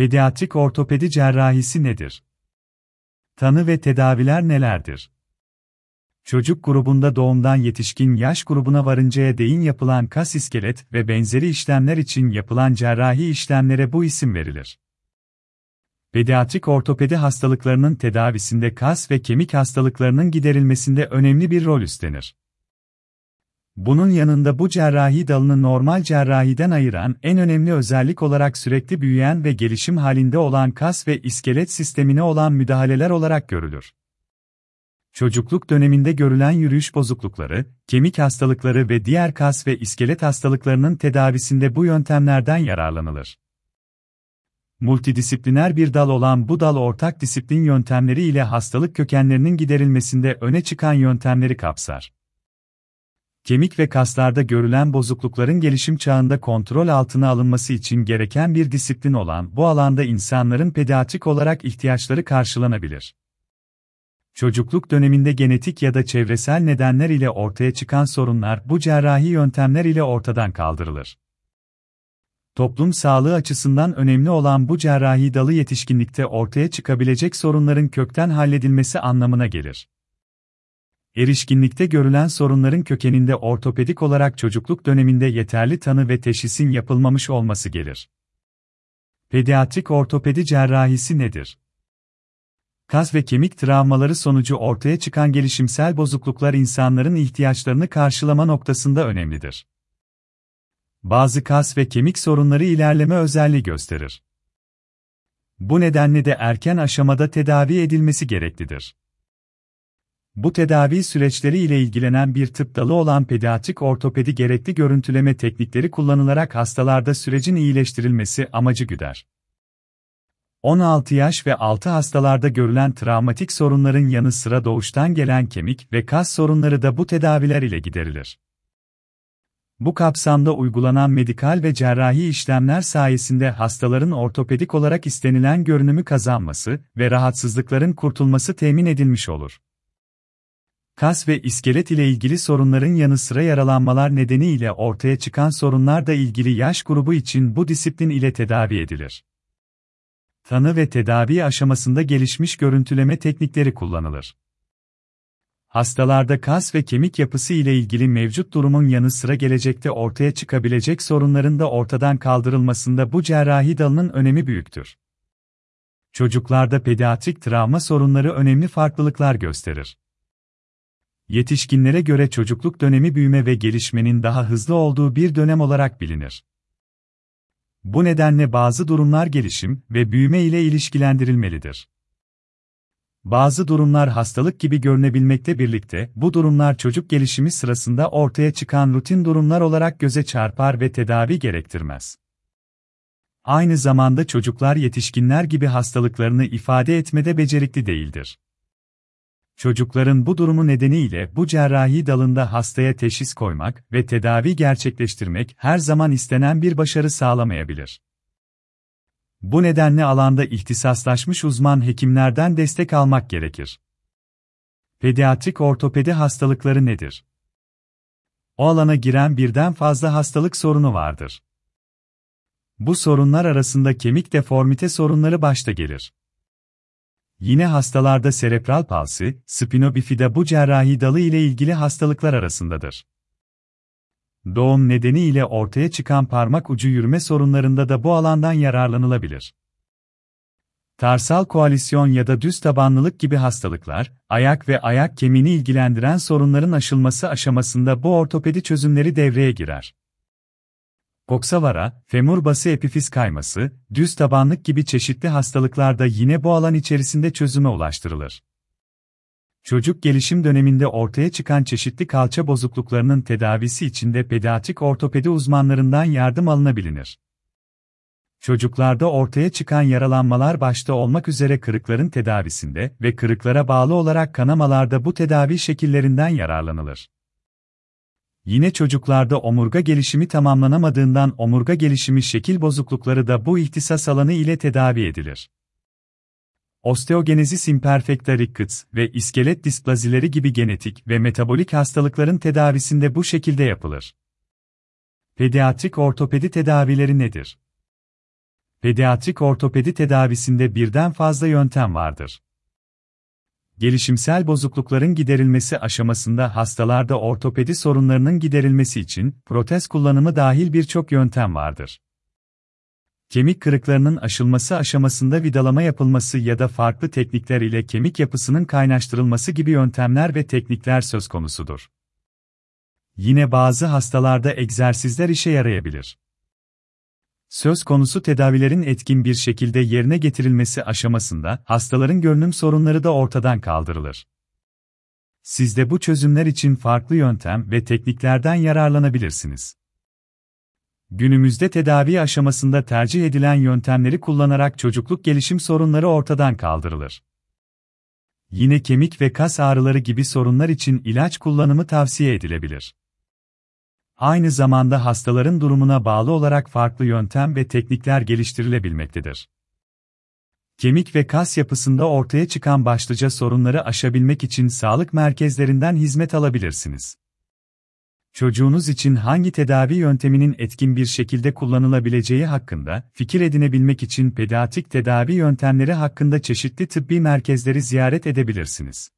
Pediatrik ortopedi cerrahisi nedir? Tanı ve tedaviler nelerdir? Çocuk grubunda doğumdan yetişkin yaş grubuna varıncaya değin yapılan kas iskelet ve benzeri işlemler için yapılan cerrahi işlemlere bu isim verilir. Pediatrik ortopedi hastalıklarının tedavisinde kas ve kemik hastalıklarının giderilmesinde önemli bir rol üstlenir. Bunun yanında bu cerrahi dalını normal cerrahiden ayıran en önemli özellik olarak sürekli büyüyen ve gelişim halinde olan kas ve iskelet sistemine olan müdahaleler olarak görülür. Çocukluk döneminde görülen yürüyüş bozuklukları, kemik hastalıkları ve diğer kas ve iskelet hastalıklarının tedavisinde bu yöntemlerden yararlanılır. Multidisipliner bir dal olan bu dal ortak disiplin yöntemleri ile hastalık kökenlerinin giderilmesinde öne çıkan yöntemleri kapsar. Kemik ve kaslarda görülen bozuklukların gelişim çağında kontrol altına alınması için gereken bir disiplin olan bu alanda insanların pediatrik olarak ihtiyaçları karşılanabilir. Çocukluk döneminde genetik ya da çevresel nedenler ile ortaya çıkan sorunlar bu cerrahi yöntemler ile ortadan kaldırılır. Toplum sağlığı açısından önemli olan bu cerrahi dalı yetişkinlikte ortaya çıkabilecek sorunların kökten halledilmesi anlamına gelir. Erişkinlikte görülen sorunların kökeninde ortopedik olarak çocukluk döneminde yeterli tanı ve teşhisin yapılmamış olması gelir. Pediatrik ortopedi cerrahisi nedir? Kas ve kemik travmaları sonucu ortaya çıkan gelişimsel bozukluklar insanların ihtiyaçlarını karşılama noktasında önemlidir. Bazı kas ve kemik sorunları ilerleme özelliği gösterir. Bu nedenle de erken aşamada tedavi edilmesi gereklidir. Bu tedavi süreçleri ile ilgilenen bir tıp dalı olan pediatrik ortopedi gerekli görüntüleme teknikleri kullanılarak hastalarda sürecin iyileştirilmesi amacı güder. 16 yaş ve altı hastalarda görülen travmatik sorunların yanı sıra doğuştan gelen kemik ve kas sorunları da bu tedaviler ile giderilir. Bu kapsamda uygulanan medikal ve cerrahi işlemler sayesinde hastaların ortopedik olarak istenilen görünümü kazanması ve rahatsızlıkların kurtulması temin edilmiş olur. Kas ve iskelet ile ilgili sorunların yanı sıra yaralanmalar nedeniyle ortaya çıkan sorunlar da ilgili yaş grubu için bu disiplin ile tedavi edilir. Tanı ve tedavi aşamasında gelişmiş görüntüleme teknikleri kullanılır. Hastalarda kas ve kemik yapısı ile ilgili mevcut durumun yanı sıra gelecekte ortaya çıkabilecek sorunların da ortadan kaldırılmasında bu cerrahi dalının önemi büyüktür. Çocuklarda pediatrik travma sorunları önemli farklılıklar gösterir. Yetişkinlere göre çocukluk dönemi büyüme ve gelişmenin daha hızlı olduğu bir dönem olarak bilinir. Bu nedenle bazı durumlar gelişim ve büyüme ile ilişkilendirilmelidir. Bazı durumlar hastalık gibi görünebilmekte birlikte, bu durumlar çocuk gelişimi sırasında ortaya çıkan rutin durumlar olarak göze çarpar ve tedavi gerektirmez. Aynı zamanda çocuklar yetişkinler gibi hastalıklarını ifade etmede becerikli değildir. Çocukların bu durumu nedeniyle bu cerrahi dalında hastaya teşhis koymak ve tedavi gerçekleştirmek her zaman istenen bir başarı sağlamayabilir. Bu nedenle alanda ihtisaslaşmış uzman hekimlerden destek almak gerekir. Pediatrik ortopedi hastalıkları nedir? O alana giren birden fazla hastalık sorunu vardır. Bu sorunlar arasında kemik deformite sorunları başta gelir. Yine hastalarda serebral palsi, spinobifida bu cerrahi dalı ile ilgili hastalıklar arasındadır. Doğum nedeniyle ortaya çıkan parmak ucu yürüme sorunlarında da bu alandan yararlanılabilir. Tarsal koalisyon ya da düz tabanlılık gibi hastalıklar, ayak ve ayak kemiğini ilgilendiren sorunların aşılması aşamasında bu ortopedi çözümleri devreye girer. Koksavara, femur bası epifiz kayması, düz tabanlık gibi çeşitli hastalıklarda yine bu alan içerisinde çözüme ulaştırılır. Çocuk gelişim döneminde ortaya çıkan çeşitli kalça bozukluklarının tedavisi için de pediatrik ortopedi uzmanlarından yardım alınabilir. Çocuklarda ortaya çıkan yaralanmalar başta olmak üzere kırıkların tedavisinde ve kırıklara bağlı olarak kanamalarda bu tedavi şekillerinden yararlanılır. Yine çocuklarda omurga gelişimi tamamlanamadığından omurga gelişimi şekil bozuklukları da bu ihtisas alanı ile tedavi edilir. Osteogenezis imperfecta rickets ve iskelet displazileri gibi genetik ve metabolik hastalıkların tedavisinde bu şekilde yapılır. Pediatrik ortopedi tedavileri nedir? Pediatrik ortopedi tedavisinde birden fazla yöntem vardır. Gelişimsel bozuklukların giderilmesi aşamasında hastalarda ortopedi sorunlarının giderilmesi için protez kullanımı dahil birçok yöntem vardır. Kemik kırıklarının aşılması aşamasında vidalama yapılması ya da farklı teknikler ile kemik yapısının kaynaştırılması gibi yöntemler ve teknikler söz konusudur. Yine bazı hastalarda egzersizler işe yarayabilir. Söz konusu tedavilerin etkin bir şekilde yerine getirilmesi aşamasında hastaların görünüm sorunları da ortadan kaldırılır. Siz de bu çözümler için farklı yöntem ve tekniklerden yararlanabilirsiniz. Günümüzde tedavi aşamasında tercih edilen yöntemleri kullanarak çocukluk gelişim sorunları ortadan kaldırılır. Yine kemik ve kas ağrıları gibi sorunlar için ilaç kullanımı tavsiye edilebilir. Aynı zamanda hastaların durumuna bağlı olarak farklı yöntem ve teknikler geliştirilebilmektedir. Kemik ve kas yapısında ortaya çıkan başlıca sorunları aşabilmek için sağlık merkezlerinden hizmet alabilirsiniz. Çocuğunuz için hangi tedavi yönteminin etkin bir şekilde kullanılabileceği hakkında fikir edinebilmek için pediatrik tedavi yöntemleri hakkında çeşitli tıbbi merkezleri ziyaret edebilirsiniz.